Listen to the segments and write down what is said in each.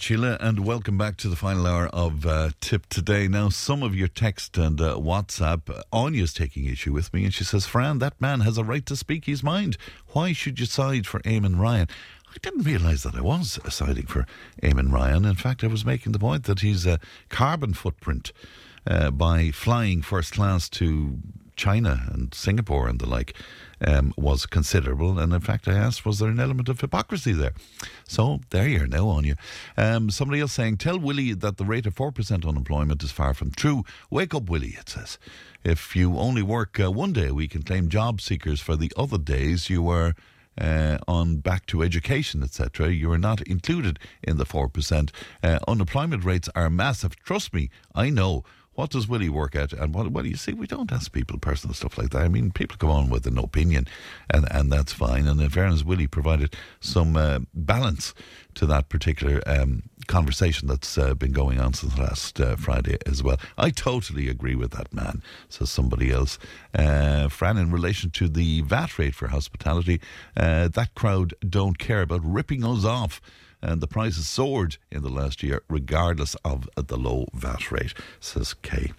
Sheila, and welcome back to the final hour of uh, Tipp Today. Now, some of your text and uh, WhatsApp, uh, Anya's taking issue with me, and she says, Fran, that man has a right to speak his mind. Why should you side for Eamon Ryan? I didn't realise that I was siding for Eamon Ryan. In fact, I was making the point that he's a carbon footprint uh, by flying first class to China and Singapore and the like um, was considerable. And in fact, I asked, was there an element of hypocrisy there? So there you are now on you. Um, somebody else saying, tell Willie that the rate of 4% unemployment is far from true. Wake up, Willie, it says. If you only work uh, one day a week and claim job seekers for the other days, you are. Uh, on back to education, etc., you are not included in the 4%. Uh, unemployment rates are massive. Trust me, I know what does Willie work at? And what, well, you see, we don't ask people personal stuff like that. I mean, people come on with an opinion, and, and that's fine. And in fairness, Willie provided some uh, balance to that particular um, conversation that's uh, been going on since last uh, Friday as well. I totally agree with that man, says somebody else. Uh, Fran, in relation to the VAT rate for hospitality, uh, that crowd don't care about ripping us off and the prices soared in the last year, regardless of the low VAT rate, says Kay.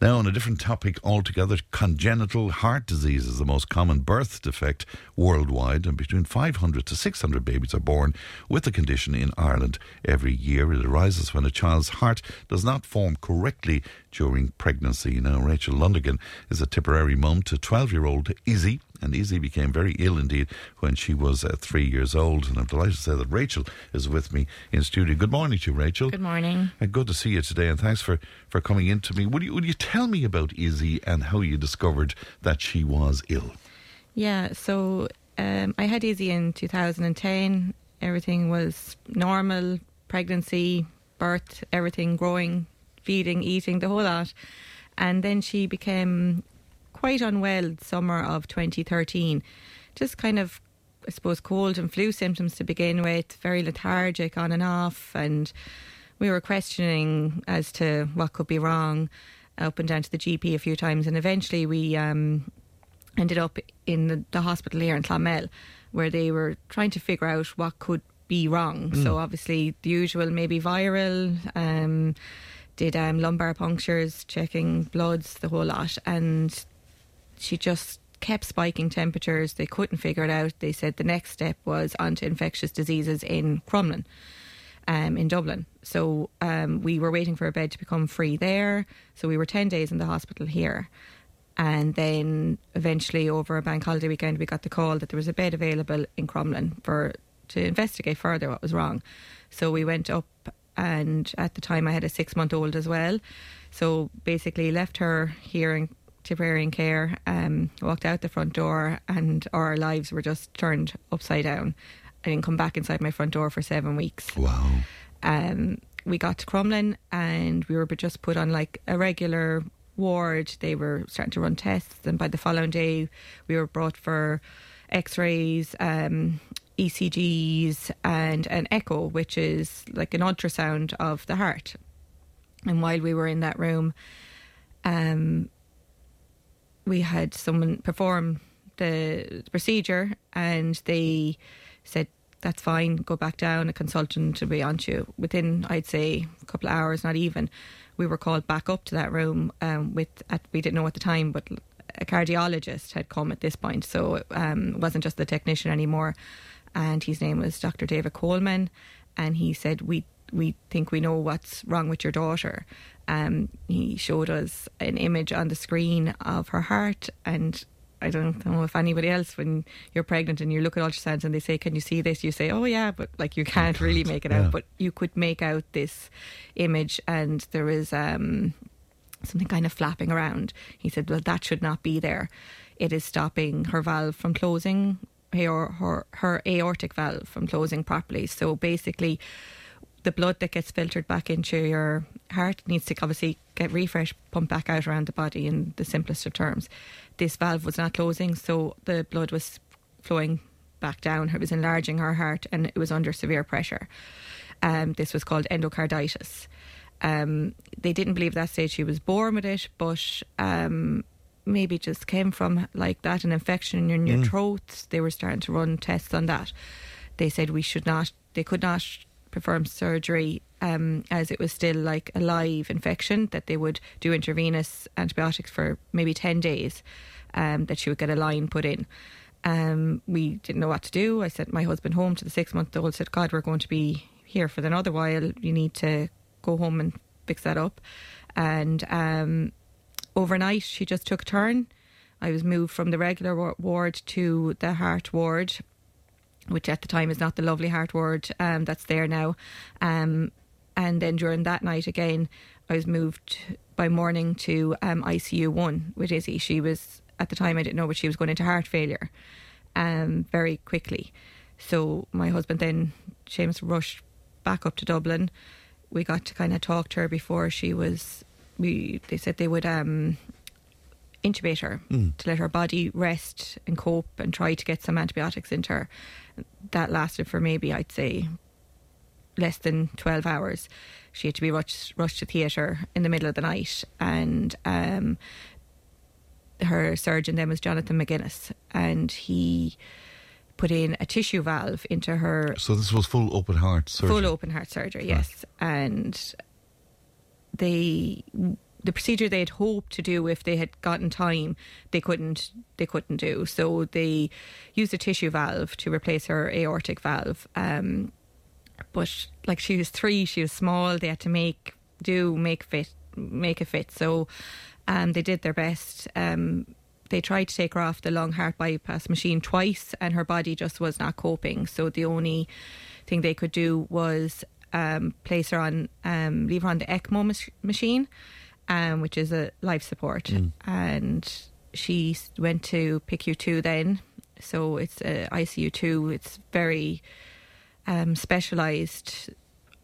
Now, on a different topic altogether, congenital heart disease is the most common birth defect worldwide, and between 500 to 600 babies are born with the condition in Ireland every year. It arises when a child's heart does not form correctly during pregnancy. Now, Rachel Lundigan is a Tipperary mum to 12 year old Izzy and Izzy became very ill indeed when she was uh, three years old. And I'm delighted to say that Rachel is with me in studio. Good morning to you, Rachel. Good morning. And good to see you today, and thanks for, for coming in to me. Would you, would you tell me about Izzy and how you discovered that she was ill? Yeah, so um, I had Izzy in 2010. Everything was normal pregnancy, birth, everything growing, feeding, eating, the whole lot. And then she became quite unwell summer of 2013. Just kind of, I suppose, cold and flu symptoms to begin with, very lethargic on and off. And we were questioning as to what could be wrong up and down to the GP a few times. And eventually we um, ended up in the, the, hospital here in Clonmel where they were trying to figure out what could be wrong. Mm. So obviously the usual, maybe viral. Um, did um, lumbar punctures, checking bloods, the whole lot, and she just kept spiking temperatures. They couldn't figure it out. They said the next step was onto infectious diseases in Crumlin. Um, in Dublin. So um, we were waiting for a bed to become free there. So we were 10 days in the hospital here. And then eventually, over a bank holiday weekend, we got the call that there was a bed available in Crumlin for to investigate further what was wrong. So we went up, and at the time I had a six month old as well. So basically, left her here in Tipperary care, um, walked out the front door, and our lives were just turned upside down. I didn't come back inside my front door for seven weeks. Wow. Um, we got to Crumlin, and we were just put on like a regular ward. They were starting to run tests, and by the following day, we were brought for X-rays, um, ECGs, and an echo, which is like an ultrasound of the heart. And while we were in that room, um, we had someone perform the procedure and they said that's fine go back down a consultant will be on to you. Within i'd say a couple of hours not even we were called back up to that room um, with at, we didn't know at the time but a cardiologist had come at this point. So um, it wasn't just the technician anymore. And his name was dr david coleman. And he said we we think we know what's wrong with your daughter um, he showed us an image on the screen of her heart and I don't know if anybody else, when you're pregnant and you look at ultrasounds and they say, "Can you see this?" You say, "Oh yeah," but like you can't really make it yeah. out. But you could make out this image, and there is um, something kind of flapping around. He said, "Well, that should not be there. It is stopping her valve from closing, her her, her aortic valve from closing properly. So basically." The blood that gets filtered back into your heart needs to obviously get refresh, pumped back out around the body in the simplest of terms. This valve was not closing, so the blood was flowing back down. It was enlarging her heart and it was under severe pressure. Um, this was called endocarditis. Um, they didn't believe that stage she was born with it, but um, maybe just came from like that an infection in your throat. They were starting to run tests on that. They said we should not, they could not perform surgery um, as it was still like a live infection, that they would do intravenous antibiotics for maybe 10 days, um, that she would get a line put in. Um, we didn't know what to do. I sent my husband home to the six month old, said, God, we're going to be here for another while. You need to go home and fix that up. And um, overnight, she just took a turn. I was moved from the regular ward to the heart ward, which at the time is not the lovely heart ward um, that's there now. Um, and then during that night again, I was moved by morning to um, ICU one with Izzy. She was at the time I didn't know, but she was going into heart failure um, very quickly. So my husband then, Seamus, rushed back up to Dublin. We got to kind of talk to her before she was. We they said they would intubate her to let her body rest and cope and try to get some antibiotics into her. That lasted for maybe I'd say less than 12 hours. She had to be rushed, rushed to theatre in the middle of the night. And um, her surgeon then was Jonathan McGuinness. And he put in a tissue valve into her So this was full open heart surgery. full open heart surgery, yes. And they the procedure they had hoped to do if they had gotten time they couldn't they couldn't do. So they used a tissue valve to replace her aortic valve um but like she was three she was small they had to make do make fit make it fit. So um they did their best. Um they tried to take her off the long heart bypass machine twice and her body just was not coping. So the only thing they could do was um, place her on, um, leave her on the ECMO mach- machine, um, which is a life support. And she went to PICU2 then. So it's a ICU2. It's very um, specialised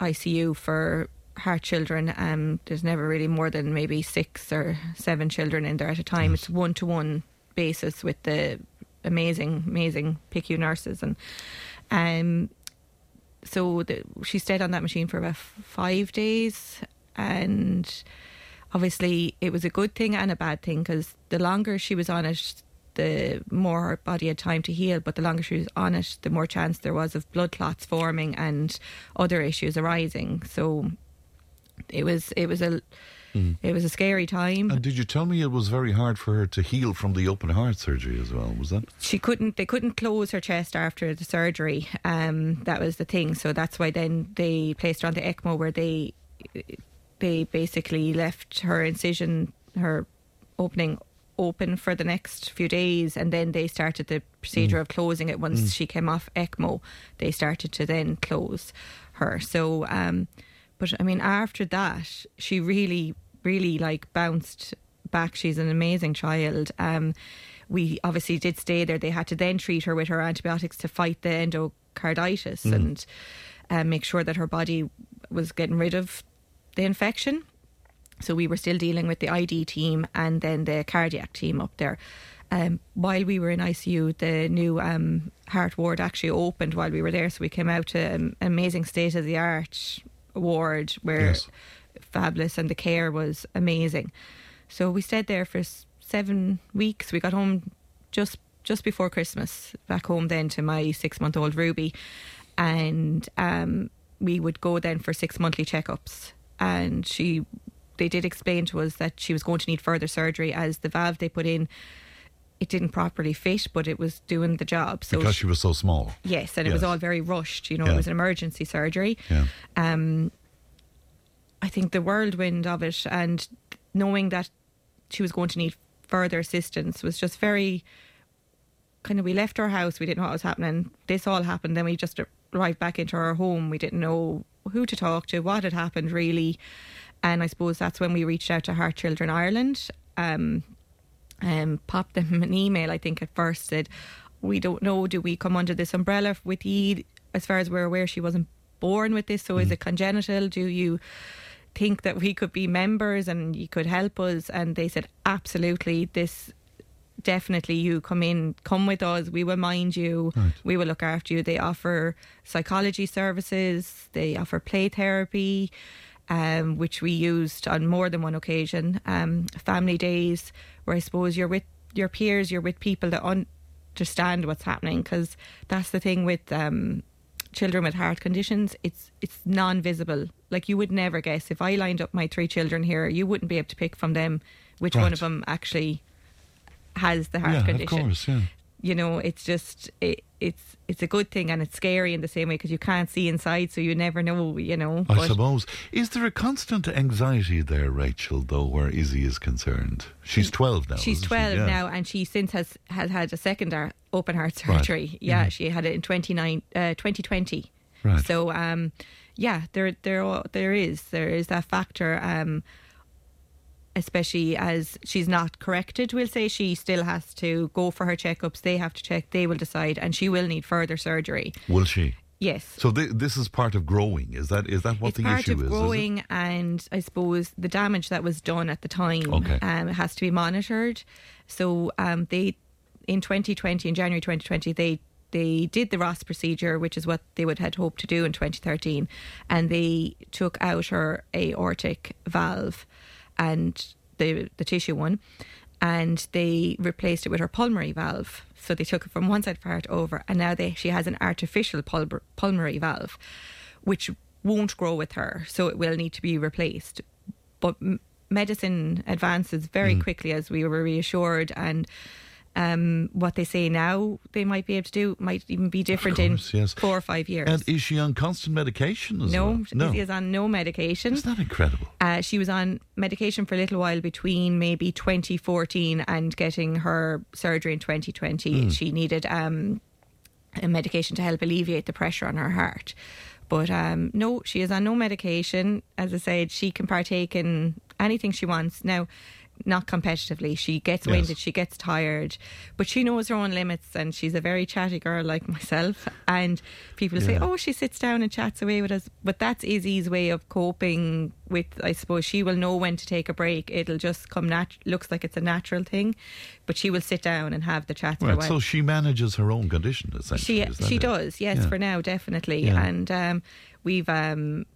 ICU for heart children. Um, there's never really more than maybe six or seven children in there at a time. It's one to one basis with the amazing, amazing PICU nurses and. Um, so the, she stayed on that machine for about five days and obviously it was a good thing and a bad thing because the longer she was on it the more her body had time to heal. But the longer she was on it the more chance there was of blood clots forming and other issues arising. So it was it was a it was a scary time. And did you tell me it was very hard for her to heal from the open heart surgery as well? Was that? she couldn't they couldn't close her chest after the surgery. Um that was the thing. So that's why then they placed her on the ECMO where they they basically left her incision her opening open for the next few days and then they started the procedure of closing it once she came off ECMO. They started to then close her. So um but I mean after that she really really like bounced back. She's an amazing child. Um we obviously did stay there. They had to then treat her with her antibiotics to fight the endocarditis and um, make sure that her body was getting rid of the infection so we were still dealing with the ID team and then the cardiac team up there. Um, while we were in ICU, the new um, heart ward actually opened while we were there. So we came out to an amazing state of the art ward where Yes. fabulous and the care was amazing. So we stayed there for seven weeks. We got home just just before Christmas, back home then to my six month old Ruby, and um, we would go then for six monthly checkups. And she, they did explain to us that she was going to need further surgery as the valve they put in, it didn't properly fit, but it was doing the job. So Because she- she was so small. yes, and it was all very rushed. You know, Yeah. it was an emergency surgery. Yeah. Um, I think the whirlwind of it and knowing that she was going to need further assistance was just very kind of. We left our house, we didn't know what was happening. This all happened, then we just arrived back into our home. We didn't know who to talk to, what had happened really, and I suppose that's when we reached out to Heart Children Ireland. Um, um, popped them an email, I think, at first said, We don't know, do we come under this umbrella with Yi? As far as we're aware, she wasn't born with this? So is it congenital? Do you think that we could be members and you could help us? And they said, absolutely. This definitely you come in, come with us. We will mind you. We will look after you. They offer psychology services. They offer play therapy. Um, which we used on more than one occasion. Um, family days, where I suppose you're with your peers, you're with people that understand what's happening. Because that's the thing with um, children with heart conditions; it's it's non-visible. Like you would never guess. If I lined up my three children here, you wouldn't be able to pick from them which one of them actually has the heart yeah, condition of course, yeah. you know it's just it, it's it's a good thing and it's scary in the same way because you can't see inside so you never know you know I suppose. Is there a constant anxiety there, Rachel, though, where Izzy is concerned? She's 12 now. she's isn't she? 12 Yeah. now and she since has has had a second open heart Right. surgery yeah she had it in 29 uh, 2020 Right. so um yeah there there there is there is that factor um especially as she's not corrected we'll say she still has to go for her checkups they have to check they will decide and she will need further surgery Will she? yes So thi- this is part of growing. Is that is that what it's the issue of is? is? it? growing and I suppose the damage that was done at the time Okay. um, has to be monitored. So um, they in 2020 in January 2020 they they did the Ross procedure, which is what they would had hoped to do in 2013, and they took out her aortic valve and the the tissue one, and they replaced it with her pulmonary valve. So they took it from one side of her heart over, and now they she has an artificial pul- pulmonary valve, which won't grow with her, so it will need to be replaced. But m- medicine advances very mm. quickly, as we were reassured, and um, what they say now they might be able to do might even be different course, in yes. four or five years. And is she on constant medication no, well? No. she is on no medication. Isn't that incredible? Uh, she was on medication for a little while between maybe 2014 and getting her surgery in 2020. She needed um, a medication to help alleviate the pressure on her heart. But um, no, she is on no medication. As I said, she can partake in anything she wants. Now, not competitively. She gets Yes. winded, she gets tired, but she knows her own limits and she's a very chatty girl like myself. And people say, oh, she sits down and chats away with us. But that's Izzy's way of coping with, I suppose, she will know when to take a break. It'll just come nat- looks like it's a natural thing, but she will sit down and have the chat. Right. So she manages her own condition essentially. She she it? does, yes, Yeah. for now, definitely. Yeah. And um, we've um,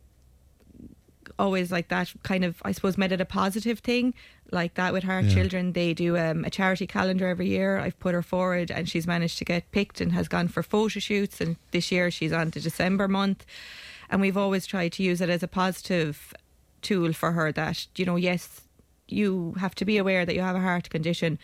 always like that kind of, I suppose, made it a positive thing. Like that with Heart Yeah. Children, they do um, a charity calendar every year. I've put her forward, and she's managed to get picked and has gone for photo shoots. And this year, she's on to December month. And we've always tried to use it as a positive tool for her. That you know, yes, you have to be aware that you have a heart condition.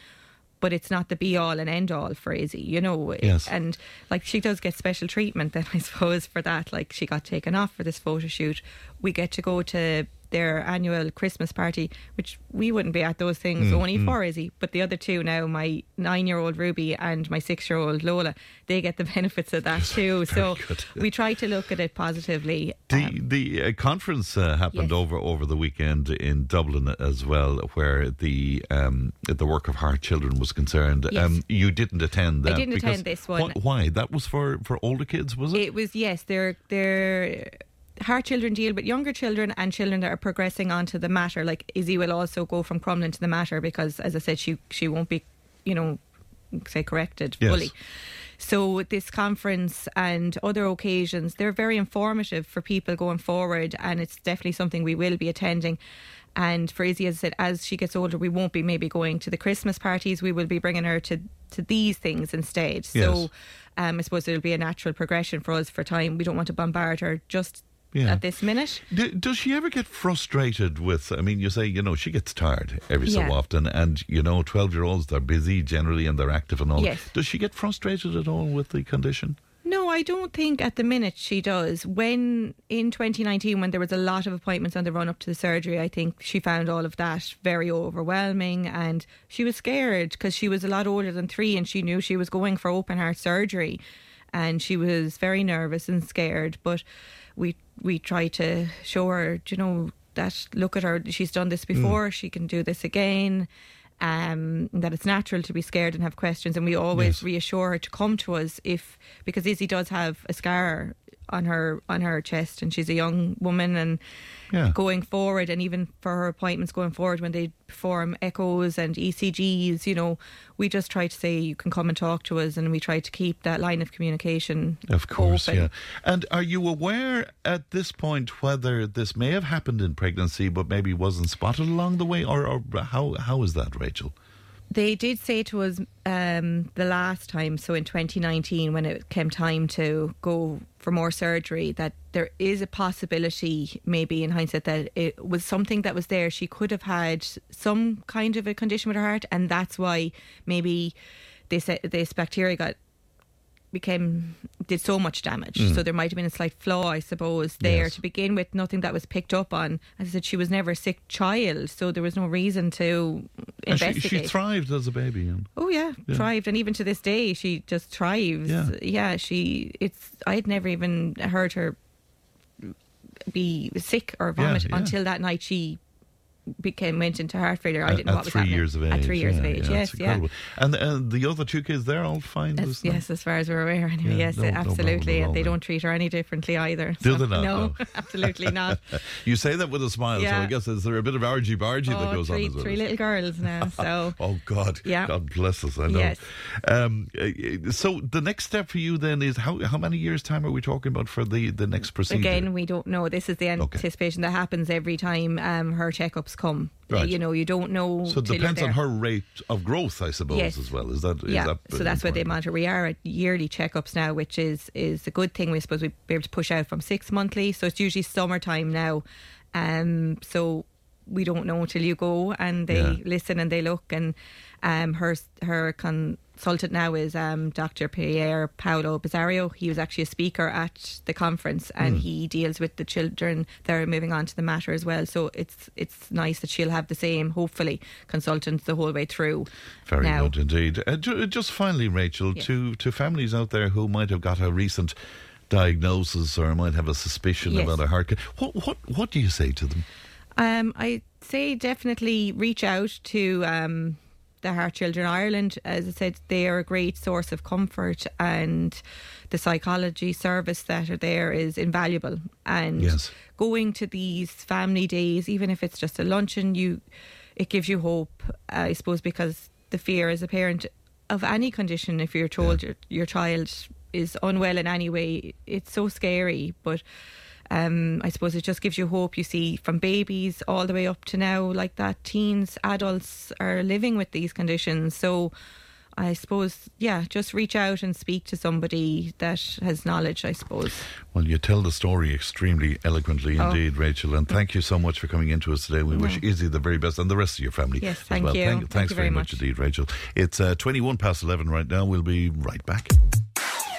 But it's not the be all and end all for Izzy, you know. Yes. And like she does get special treatment then I suppose for that. Like she got taken off for this photo shoot. We get to go to their annual Christmas party, which we wouldn't be at those things Mm, only for Izzy. But the other two now, my nine year old Ruby and my six year old Lola, they get the benefits of that too. So good. we try to look at it positively. The Um, the uh, conference uh, happened Yes. over over the weekend in Dublin as well, where the um, the work of Heart Children was concerned. Yes. Um, you didn't attend that. I didn't attend this one. Wh- Why? That was for for older kids, was it? It was yes, they're they're heart children deal with younger children and children that are progressing onto the Mater. Like Izzy will also go from Crumlin to the Mater because, as I said, she she won't be, you know, say corrected Yes. fully. So this conference and other occasions, they're very informative for people going forward, and it's definitely something we will be attending. And for Izzy, as I said, as she gets older, we won't be maybe going to the Christmas parties. We will be bringing her to to these things instead. Yes. So um, I suppose it'll be a natural progression for us for time. We don't want to bombard her just Yeah. at this minute. D- does she ever get frustrated with? I mean, you say you know she gets tired every Yeah. so often, and you know twelve year olds they're busy generally and they're active and all. Yes. Does she get frustrated at all with the condition? No, I don't think at the minute she does. When in 2019, when there was a lot of appointments on the run up to the surgery, I think she found all of that very overwhelming and she was scared because she was a lot older than three and she knew she was going for open heart surgery and she was very nervous and scared. But we we tried to show her, you know, that look at her, she's done this before, she can do this again. Um, that it's natural to be scared and have questions, and we always Yes. reassure her to come to us if because Izzy does have a scar on her on her chest, and she's a young woman and. Yeah. Going forward, and even for her appointments going forward, when they perform echoes and ECGs, you know, we just try to say you can come and talk to us, and we try to keep that line of communication. Of course, open. yeah. And are you aware at this point whether this may have happened in pregnancy, but maybe wasn't spotted along the way, or, or how how is that, Rachel? They did say to us um, the last time, so in 2019, when it came time to go for more surgery, that there is a possibility, maybe in hindsight, that it was something that was there. She could have had some kind of a condition with her heart, and that's why maybe said this bacteria got became did so much damage. So mm-hmm. there might have been a slight flaw, I suppose, there Yes. to begin with. Nothing that was picked up on. As I said, she was never a sick child, so there was no reason to And she, investigate. she thrived as a baby. And Oh yeah, thrived, and even to this day, she just thrives. Yeah. yeah, she. It's. I had never even heard her be sick or vomit yeah. until that night she became went into heart failure. I didn't know what was three happening. years of age. At three years yeah, of age, yeah, yes, yeah. And and the other two kids, they're all fine. As, yes, as far as we're aware, anyway. Yeah, yes, no- no absolutely, at all and they don't treat her any differently either. Do so- they not? No, No. absolutely not. You say that with a smile, so I guess is there a bit of argy bargy that oh, goes three, on as three little girls now. So Oh God! Yeah. God bless us. I know. Yes. Um, uh, so the next step for you then is how how many years time are we talking about for the the next procedure? Again, we don't know. This is the Okay. anticipation that happens every time um, her checkups come. Right. You know, you don't know. so it depends on her rate of growth, I suppose, Yes. as well. Is that? is yeah, that so that's what they important? monitor. We are at yearly checkups now, which is is a good thing. We suppose we'd be able to push out from six monthly. So it's usually summertime now. Um, so we don't know until you go and they Yeah. listen and they look. And um, her her consultant now is um, Dr. Pierre Paolo Bizzario. He was actually a speaker at the conference, and he deals with the children that are moving on to the Mater as well. So it's it's nice that she'll have the same, hopefully, consultants the whole way through. Very now. good indeed. Uh, just finally, Rachel, Yes. to to families out there who might have got a recent diagnosis or might have a suspicion Yes. about a heart. What what what do you say to them? Um, I say definitely reach out to um, the Heart Children Ireland. As I said, they are a great source of comfort, and the psychology service that are there is invaluable. And Yes. going to these family days, even if it's just a luncheon, you it gives you hope. I suppose because the fear as a parent of any condition, if you're told your your child is unwell in any way, it's so scary. But um, I suppose it just gives you hope. You see, from babies all the way up to now, like that, teens, adults are living with these conditions. So I suppose, yeah, just reach out and speak to somebody that has knowledge, I suppose. Well, you tell the story extremely eloquently Oh. indeed, Rachel, and thank you so much for coming into us today. We wish Izzy the very best and the rest of your family Yes, as thank well. you. Thank, Thank thanks you very very much much. indeed, Rachel. It's uh, 21 past 11 right now. We'll be right back.